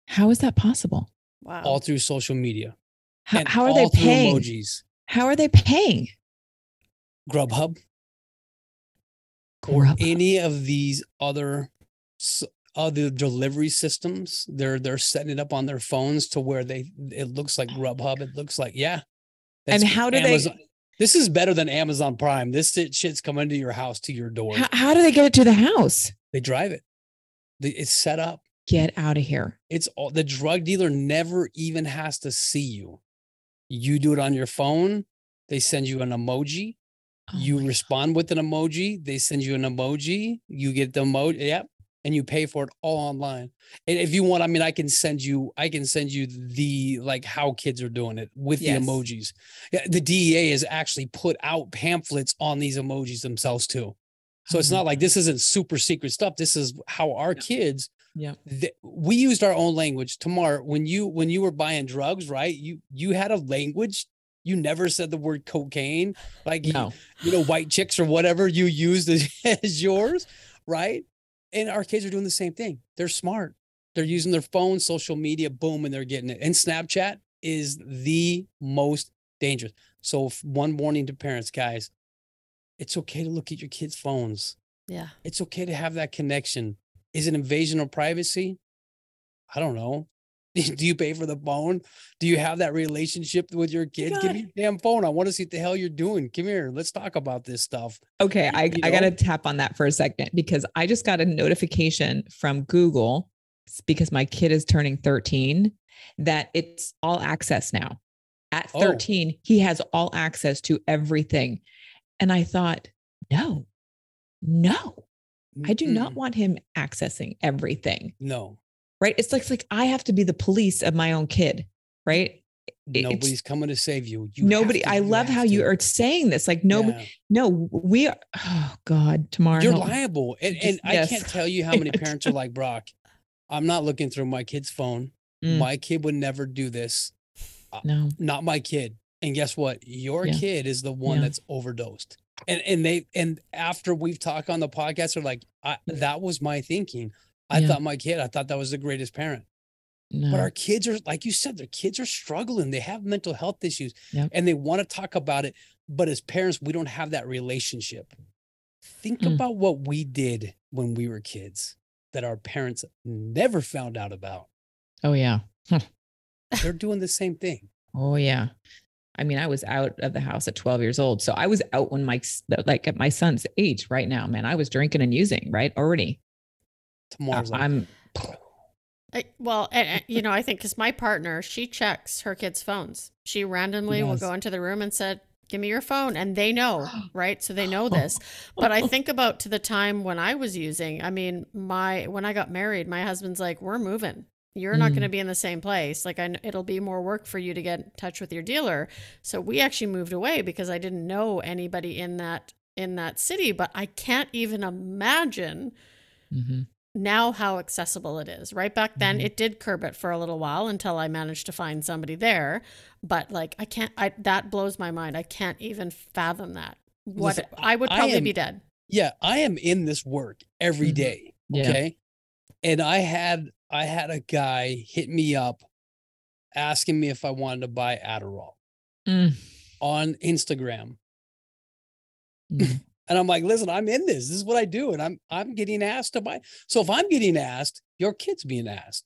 how is that possible? Wow. all through social media. How, how are they paying? Emojis, How are they paying? Grubhub, or Grubhub. any of these other s- other delivery systems. They're they're setting it up on their phones to where they it looks like Grubhub. It looks like yeah. And how do they- This is better than Amazon Prime. This shit's coming to your house to your door. How, how do they get it to the house? They drive it. They- It's set up. Get out of here. It's all the drug dealer never even has to see you. You do it on your phone. They send you an emoji. Oh you my God. respond with an emoji. They send you an emoji. You get the emoji. Yep. And you pay for it all online. And if you want, I mean, I can send you, I can send you the like how kids are doing it with Yes. the emojis. The DEA has actually put out pamphlets on these emojis themselves too. So it's mm-hmm. not like this isn't super secret stuff. This is how our Yeah. kids Yeah. th- we used our own language Tamar when you when you were buying drugs right you you had a language you never said the word cocaine like you- you, know white chicks or whatever you used as, as yours right and our kids are doing the same thing they're smart they're using their phone social media boom and they're getting it and snapchat is the most dangerous so one warning to parents guys it's okay to look at your kids phones yeah. it's okay to have that connection. Is it invasion of privacy? I don't know. Do you pay for the phone? Do you have that relationship with your kids? Give me your damn phone. I want to see what the hell you're doing. Come here. Let's talk about this stuff. Okay, I, you I got to tap on that for a second because I just got a notification from Google because my kid is turning 13 that it's all access now. At Oh. 13, he has all access to everything. And I thought, no, no, I do not want him accessing everything. No, Right. It's like, it's like I have to be the police of my own kid. Right. It- it's- nobody's coming to save you. you nobody, to- I love how have you are saying this. Like, no, Yeah. no, we are, oh God, Tamar. You're liable. And, and I can't tell you how many parents are like, Brock, I'm not looking through my kid's phone. Mm. My kid would never do this. No. Not my kid. And guess what? Your Yeah. kid is the one Yeah. that's overdosed. And and they and after we've talked on the podcast, they're like, I, that was my thinking. I Yeah. thought my kid, I thought that was the greatest parent. No. But our kids are, like you said, their kids are struggling. They have mental health issues Yep. and they want to talk about it. But as parents, we don't have that relationship. Think Mm. about what we did when we were kids that our parents never found out about. oh, yeah. They're doing the same thing. Oh yeah. I mean, I was out of the house at 12 years old. So I was out when my like at my son's age right now, man. I was drinking and using, right? Already. I- Tamar's like, I'm I, well, and, and, you know, I think because my partner, she checks her kids' phones. She randomly will go into the room and said, "Give me your phone," and they know, right? So they know this. But I think about to the time when I was using. I mean, my when I got married, my husband's like, "We're moving. You're not Mm. going to be in the same place. Like, I, it'll be more work for you to get in touch with your dealer." So we actually moved away because I didn't know anybody in that in that city. But I can't even imagine Mhm. Now how accessible it is. Right back then, Mhm. it did curb it for a little while until I managed to find somebody there. But like, I can't. I that blows my mind. I can't even fathom that. What Listen, I would I probably am- be dead. yeah, I am in this work every Mhm. day. Yeah. Okay. And I had I had a guy hit me up asking me if I wanted to buy Adderall Mm. on Instagram. Mm. And I'm like, listen, I'm in this. This is what I do. And I'm I'm getting asked to buy. So if I'm getting asked, your kid's being asked.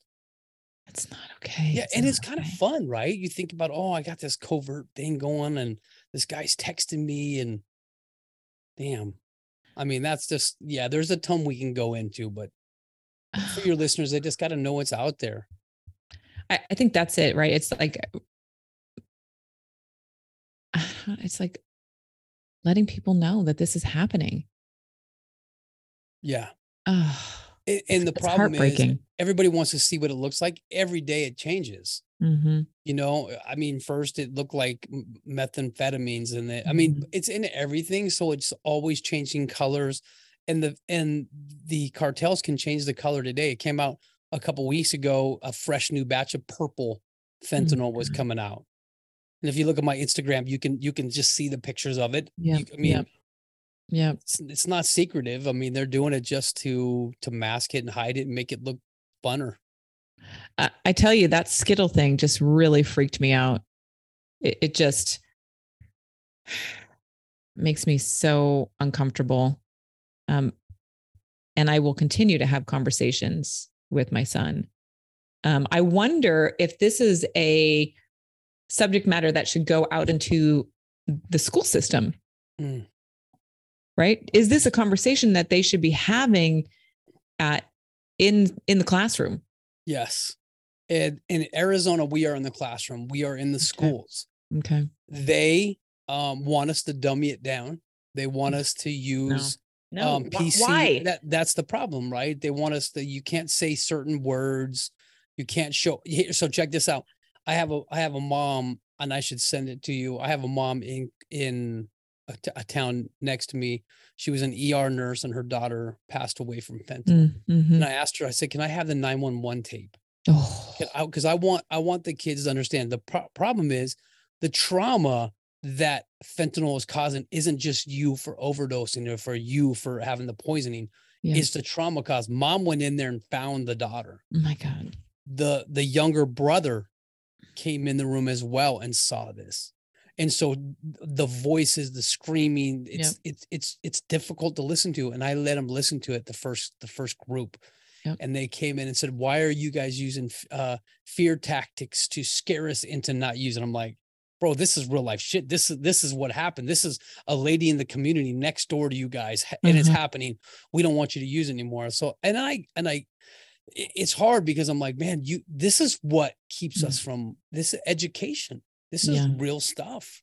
That's not okay. Yeah. and it's kind of fun, right? You think about, oh, I got this covert thing going and this guy's texting me and damn. I mean, that's just yeah, there's a ton we can go into, but for your listeners, they just got to know what's out there. I, I think that's it, right? It's like it's like letting people know that this is happening. Yeah. Oh, And, and the problem is everybody wants to see what it looks like. Every day it changes. hmm You know, I mean, first it looked like methamphetamines and the, I mean, Mhm. it's in everything. So it's always changing colors and the, and the cartels can change the color today. It came out a couple weeks ago, a fresh new batch of purple fentanyl was Mhm. coming out. And if you look at my Instagram, you can, you can just see the pictures of it. Yeah, You- I mean, yeah. Yeah. it's, it's not secretive. I mean, they're doing it just to, to mask it and hide it and make it look funner. I, I tell you, that Skittle thing just really freaked me out. It, it just makes me so uncomfortable. Um, and I will continue to have conversations with my son. Um, I wonder if this is a subject matter that should go out into the school system, Mm. right? Is this a conversation that they should be having at in in the classroom? Yes. And in Arizona, we are in the classroom. We are in the schools. Okay. They um, want us to dummy it down. They want us to use No. um, PC. Why? That that's the problem, right? They want us to. You can't say certain words. You can't show. So check this out. I have a I have a mom, and I should send it to you. I have a mom in in a, t- a town next to me. She was an ER nurse, and her daughter passed away from fentanyl. Mm, mhm. And I asked her. I said, "Can I have the nine one one tape?" Oh, because I, want I want the kids to understand the pro- problem is the trauma that fentanyl is causing isn't just you for overdosing or for you for having the poisoning yeah. it's the trauma cause mom went in there and found the daughter oh my God. the the younger brother came in the room as well and saw this. And so the voices the screaming it's it's it's it's difficult to listen to and i let them listen to it the first the first group. Yep. and they came in and said why are you guys using uh fear tactics to scare us into not using? I'm like bro this is real life shit. This is this is what happened. This is a lady in the community next door to you guys and it's Mhm. happening. We don't want you to use it anymore. So and i and i- it's hard because I'm like, man, you this is what keeps Mm. us from this education. This is Yeah. real stuff.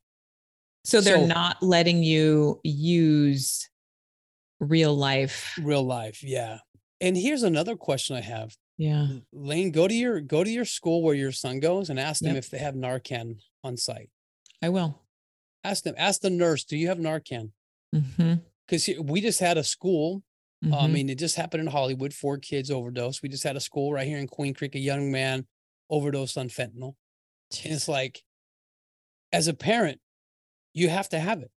So they're So- not letting you use real life. Real life. Yeah. And here's another question I have. Yeah. Lane, go to your go to your school where your son goes and ask them Yep. if they have Narcan on site. I will. Ask them, ask the nurse, do you have Narcan? hmm Because we just had a school. I Mhm. mean, it just happened in Hollywood. Four kids overdosed. We just had a school right here in Queen Creek. A young man overdosed on fentanyl. And it's like, as a parent, you have to have it.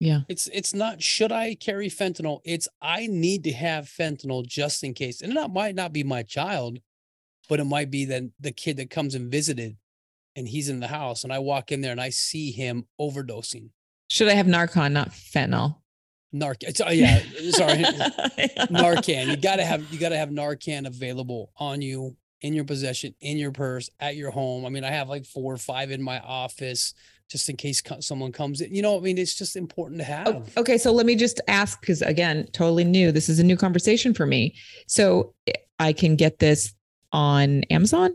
Yeah. It's it's not should I carry fentanyl? It's I need to have fentanyl just in case. And that might not be my child, but it might be then the kid that comes and visited and he's in the house and I walk in there and I see him overdosing. Should I have Narcan, not fentanyl? Narcan. oh, yeah, sorry. Narcan. You gotta have you gotta have Narcan available on you in your possession, in your purse, at your home. I mean, I have like four or five in my office just in case someone comes in. You know, I mean, it's just important to oh, have. Oh, okay, so let me just ask because again, totally new. This is a new conversation for me. So I can get this on Amazon.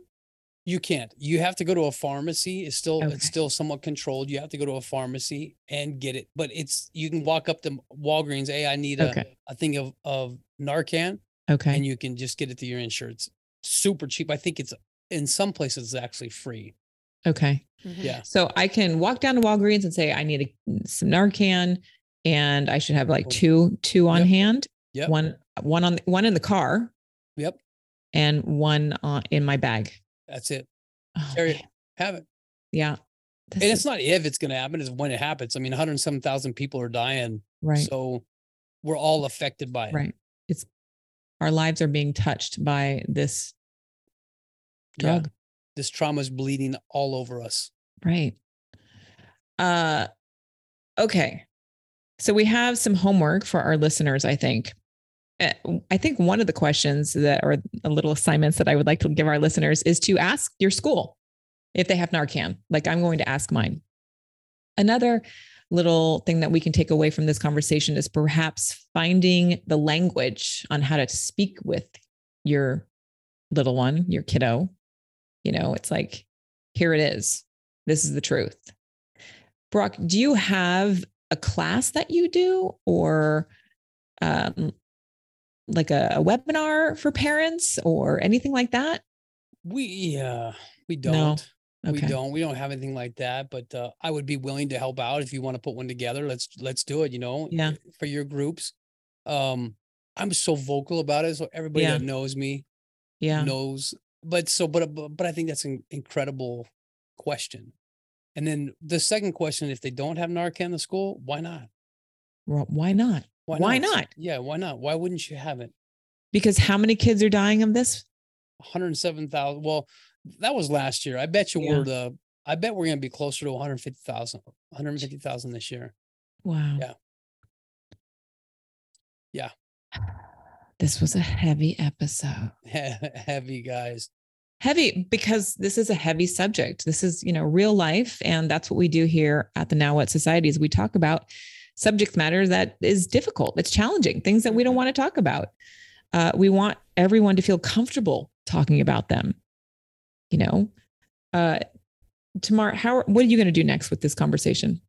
You can't. You have to go to a pharmacy. It's still Okay. it's still somewhat controlled. You have to go to a pharmacy and get it. But it's you can walk up to Walgreens. Hey, I need a, Okay. a thing of of Narcan, Okay. and you can just get it through your insurance. Super cheap. I think it's in some places it's actually free. okay. Mhm. Yeah. So I can walk down to Walgreens and say I need a, some Narcan, and I should have like two two on Yep. hand. Yep. One one on one in the car Yep. and one on, in my bag. That's it. Oh, Carry it. Have it. Yeah. This and is- it's not if it's going to happen; it's when it happens. I mean, 107,000 people are dying, right. so we're all affected by it. right. It's our lives are being touched by this Yeah. drug. This trauma is bleeding all over us. Right. Uh okay. So we have some homework for our listeners, I think. I think one of the questions that or a little assignments that I would like to give our listeners is to ask your school if they have Narcan. Like I'm going to ask mine. Another little thing that we can take away from this conversation is perhaps finding the language on how to speak with your little one, your kiddo. You know, it's like, here it is. This is the truth. Brock, do you have a class that you do or um, like a, a webinar for parents or anything like that? We yeah, we don't. We Okay. don't. We don't have anything like that. But uh, I would be willing to help out if you want to put one together. Let's let's do it. You know, Yeah. for your groups. Um, I'm so vocal about it, so everybody Yeah. that knows me Yeah. knows. But so, but but, I think that's an incredible question. And then the second question: If they don't have Narcan in the school, why not? Well, Why not? Why not? Yeah, why not? Why wouldn't you have it? Because how many kids are dying of this? 107,000. Well, that was last year. I bet you Yeah. we're the. I bet we're going to be closer to 150,000. 150,000 this year. Wow. Yeah. Yeah. This was a heavy episode. Heavy guys. Heavy because this is a heavy subject. This is, you know, real life. And that's what we do here at the Now What Society is we talk about subject matter that is difficult. It's challenging, things that we don't want to talk about. Uh, we want everyone to feel comfortable talking about them. You know, uh, Tamar, how, what are you going to do next with this conversation?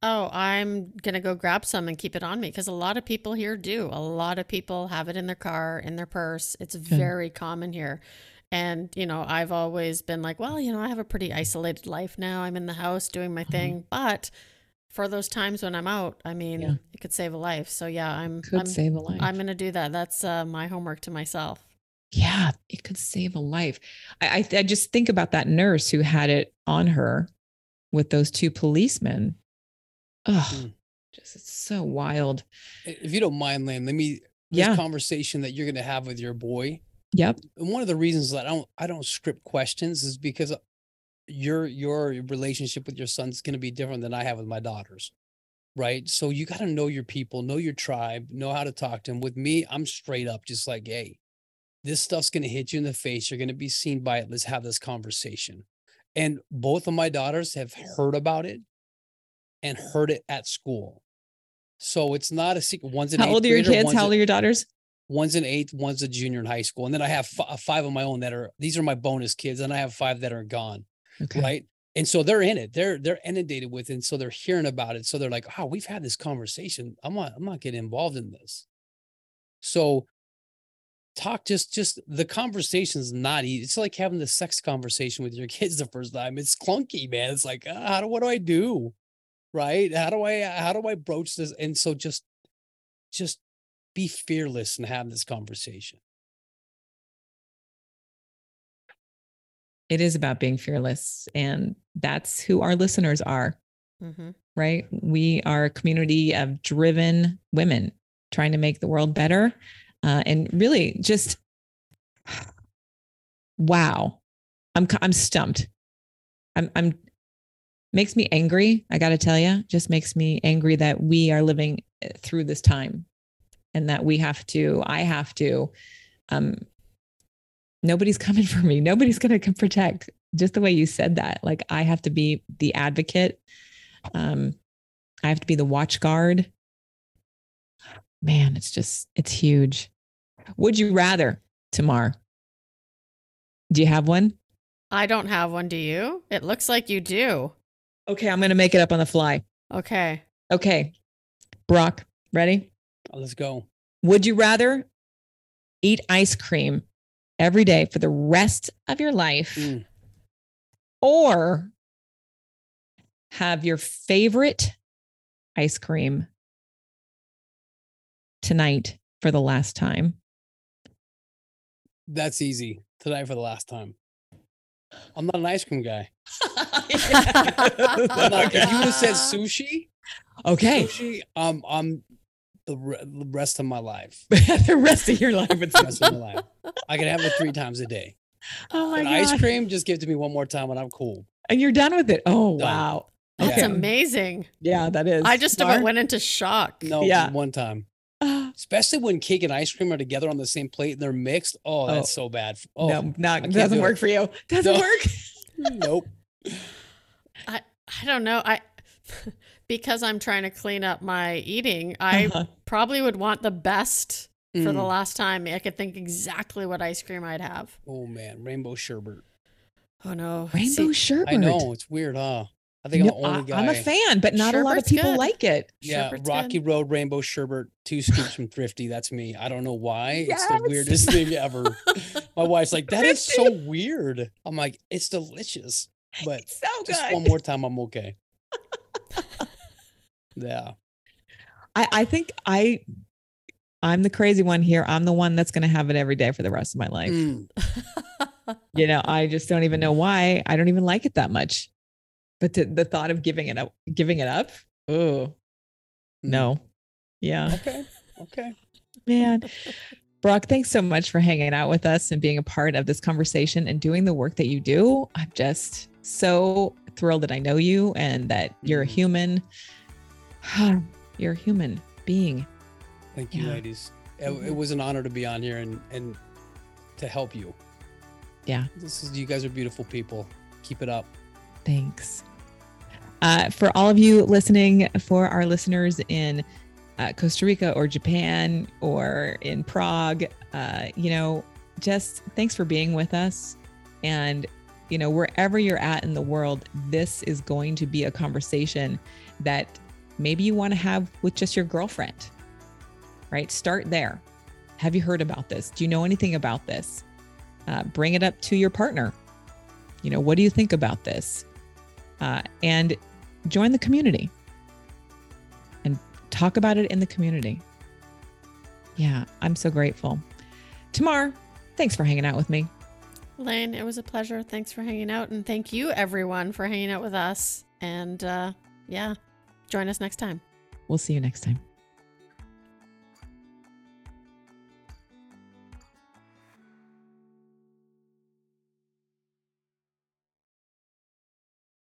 Oh, I'm going to go grab some and keep it on me because a lot of people here do. A lot of people have it in their car, in their purse. It's very common here. And, you know, I've always been like, well, you know, I have a pretty isolated life now. I'm in the house doing my Uh-huh. thing. But for those times when I'm out, I mean, Yeah. it could save a life. So, yeah, I'm, Could I'm, save a life. I'm going to do that. That's uh, my homework to myself. Yeah, it could save a life. I, I I just think about that nurse who had it on her with those two policemen. Oh, Mm. just it's so wild. If you don't mind, Lane, let me. This Yeah. conversation that you're going to have with your boy. Yep. And one of the reasons that I don't I don't script questions is because your your relationship with your son is going to be different than I have with my daughters. Right. So you got to know your people, know your tribe, know how to talk to them. With me, I'm straight up just like, hey, this stuff's going to hit you in the face. You're going to be seen by it. Let's have this conversation. And both of my daughters have heard about it and heard it at school. So it's not a secret. One's an How old are your grader, kids? one's How old are your daughters? One's an eighth, one's a junior in high school, and then I have f- five of my own that are these are my bonus kids, and I have five that are gone, Okay. right? And so they're in it. They're they're inundated with it, and so they're hearing about it. So they're like, "Oh, we've had this conversation. I'm not I'm not getting involved in this." So talk just just the conversation's not easy. It's like having the sex conversation with your kids the first time. It's clunky, man. It's like, ah, how do what do I do? Right? How do I how do I broach this? And so just just be fearless and have this conversation. It is about being fearless. And that's who our listeners are, Mm-hmm. right? We are a community of driven women trying to make the world better. Uh, and really just, wow. I'm, I'm stumped. I'm, I'm, makes me angry. I got to tell you, just makes me angry that we are living uh, through this time and that we have to, I have to, um, nobody's coming for me. Nobody's going to protect. Just the way you said that, like I have to be the advocate. Um, I have to be the watch guard. Man, it's just it's huge. Would you rather, Tamar? Do you have one? I don't have one. Do you? It looks like you do. Okay, I'm going to make it up on the fly. Okay. Okay, Brock, ready? Let's go. Would you rather eat ice cream every day for the rest of your life Mm. or have your favorite ice cream tonight for the last time? That's easy. Tonight for the last time. I'm not an ice cream guy. I'm not- if you would have said sushi, okay. sushi, um, I'm the, re- the rest of my life. the rest of your life. It's The rest of my life. I can have it three times a day. oh my But God. ice cream, just give it to me one more time and I'm cool. And you're done with it. Oh, Done. wow. That's Yeah. amazing. Yeah, that is. I just about went into shock. No, Yeah. one time. Ah, Especially when cake and ice cream are together on the same plate and they're mixed. Oh, that's so bad. Oh, no, not doesn't do work it. for you. Doesn't No. work. nope. I don't know. I because I'm trying to clean up my eating, I Uh-huh. probably would want the best for the Mm. last time. I could think exactly what ice cream I'd have. Oh man, rainbow sherbet. Oh no. Rainbow See, sherbet. I know it's weird, huh? I think No, I'm the only guy. I, am a fan, but not a lot of people good. like it. Yeah, Sherbet's Rocky good. Road Rainbow Sherbet, two scoops from Thrifty. That's me. I don't know why. It's the weirdest thing ever. My wife's like, that is so weird. I'm like, it's delicious. But It's so good. just one more time, I'm okay. yeah. I, I think I I'm the crazy one here. I'm the one that's gonna have it every day for the rest of my life. Mm. You know, I just don't even know why. I don't even like it that much. But the, the thought of giving it up, giving it up, oh no. Yeah. Okay. Okay. Man. Brock, thanks so much for hanging out with us and being a part of this conversation and doing the work that you do. I'm just so thrilled that I know you and that you're a Mhm. human. You're a human being. Thank you, Yeah. ladies. It, it was an honor to be on here and and to help you. Yeah. This is you guys are beautiful people. Keep it up. Thanks. Uh, for all of you listening, for our listeners in uh, Costa Rica or Japan or in Prague, uh, you know, just thanks for being with us. And, you know, wherever you're at in the world, this is going to be a conversation that maybe you want to have with just your girlfriend, right? Start there. Have you heard about this? Do you know anything about this? Uh, bring it up to your partner. You know, what do you think about this? Uh, and join the community and talk about it in the community. Yeah, I'm so grateful. Tamar, thanks for hanging out with me. Lane, it was a pleasure. Thanks for hanging out. And thank you, everyone, for hanging out with us. And uh, yeah, join us next time. We'll see you next time.